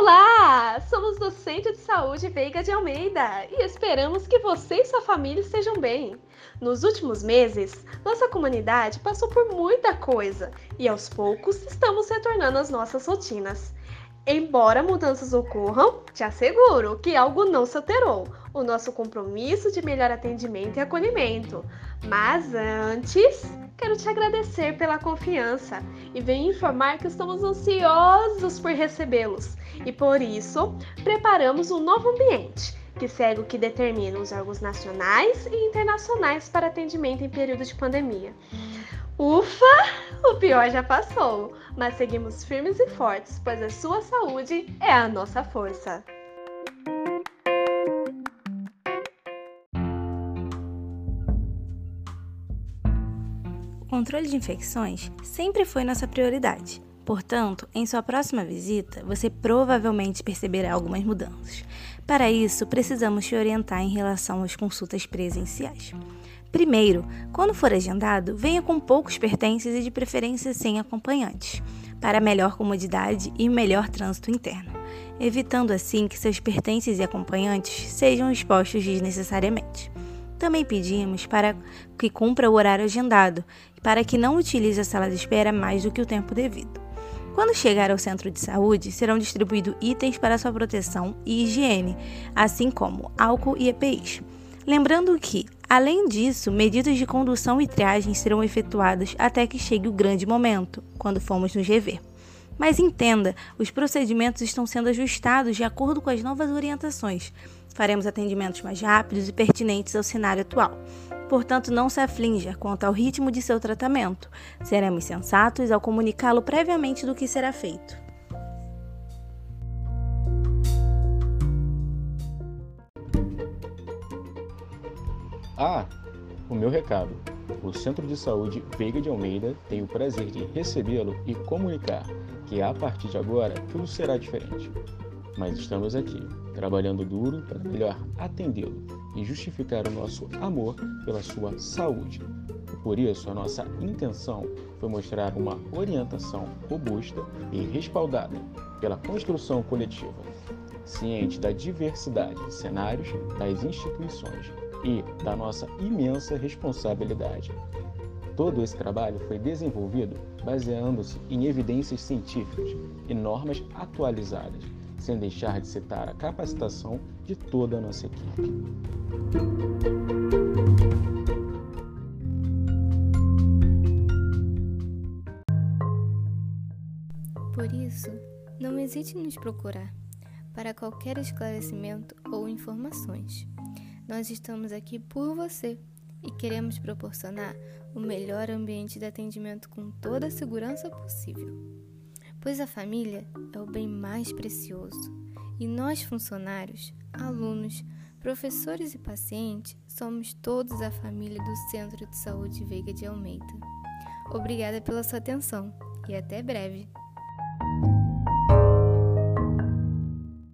Olá! Somos do Centro de Saúde Veiga de Almeida e esperamos que você e sua família estejam bem. Nos últimos meses, nossa comunidade passou por muita coisa e aos poucos estamos retornando às nossas rotinas. Embora mudanças ocorram, te asseguro que algo não se alterou: o nosso compromisso de melhor atendimento e acolhimento. Mas antes, quero te agradecer pela confiança e venho informar que estamos ansiosos por recebê-los e por isso preparamos um novo ambiente que segue o que determina os órgãos nacionais e internacionais para atendimento em período de pandemia. Ufa! O pior já passou, mas seguimos firmes e fortes, pois a sua saúde é a nossa força. O controle de infecções sempre foi nossa prioridade. Portanto, em sua próxima visita, você provavelmente perceberá algumas mudanças. Para isso, precisamos te orientar em relação às consultas presenciais. Primeiro, quando for agendado, venha com poucos pertences e de preferência sem acompanhantes, para melhor comodidade e melhor trânsito interno, evitando assim que seus pertences e acompanhantes sejam expostos desnecessariamente. Também pedimos para que cumpra o horário agendado, para que não utilize a sala de espera mais do que o tempo devido. Quando chegar ao centro de saúde, serão distribuídos itens para sua proteção e higiene, assim como álcool e EPIs. Lembrando que, além disso, medidas de condução e triagem serão efetuadas até que chegue o grande momento, quando formos nos rever. Mas entenda, os procedimentos estão sendo ajustados de acordo com as novas orientações. Faremos atendimentos mais rápidos e pertinentes ao cenário atual. Portanto, não se aflinja quanto ao ritmo de seu tratamento. Seremos sensatos ao comunicá-lo previamente do que será feito. Ah, o meu recado. O Centro de Saúde Veiga de Almeida tem o prazer de recebê-lo e comunicar que a partir de agora tudo será diferente. Mas estamos aqui, trabalhando duro para melhor atendê-lo e justificar o nosso amor pela sua saúde. Por isso, a nossa intenção foi mostrar uma orientação robusta e respaldada pela construção coletiva, ciente da diversidade de cenários das instituições e da nossa imensa responsabilidade. Todo esse trabalho foi desenvolvido baseando-se em evidências científicas e normas atualizadas, sem deixar de citar a capacitação de toda a nossa equipe. Por isso, não hesite em nos procurar para qualquer esclarecimento ou informações. Nós estamos aqui por você e queremos proporcionar o melhor ambiente de atendimento com toda a segurança possível. Pois a família é o bem mais precioso e nós, funcionários, alunos, professores e pacientes, somos todos a família do Centro de Saúde Veiga de Almeida. Obrigada pela sua atenção e até breve!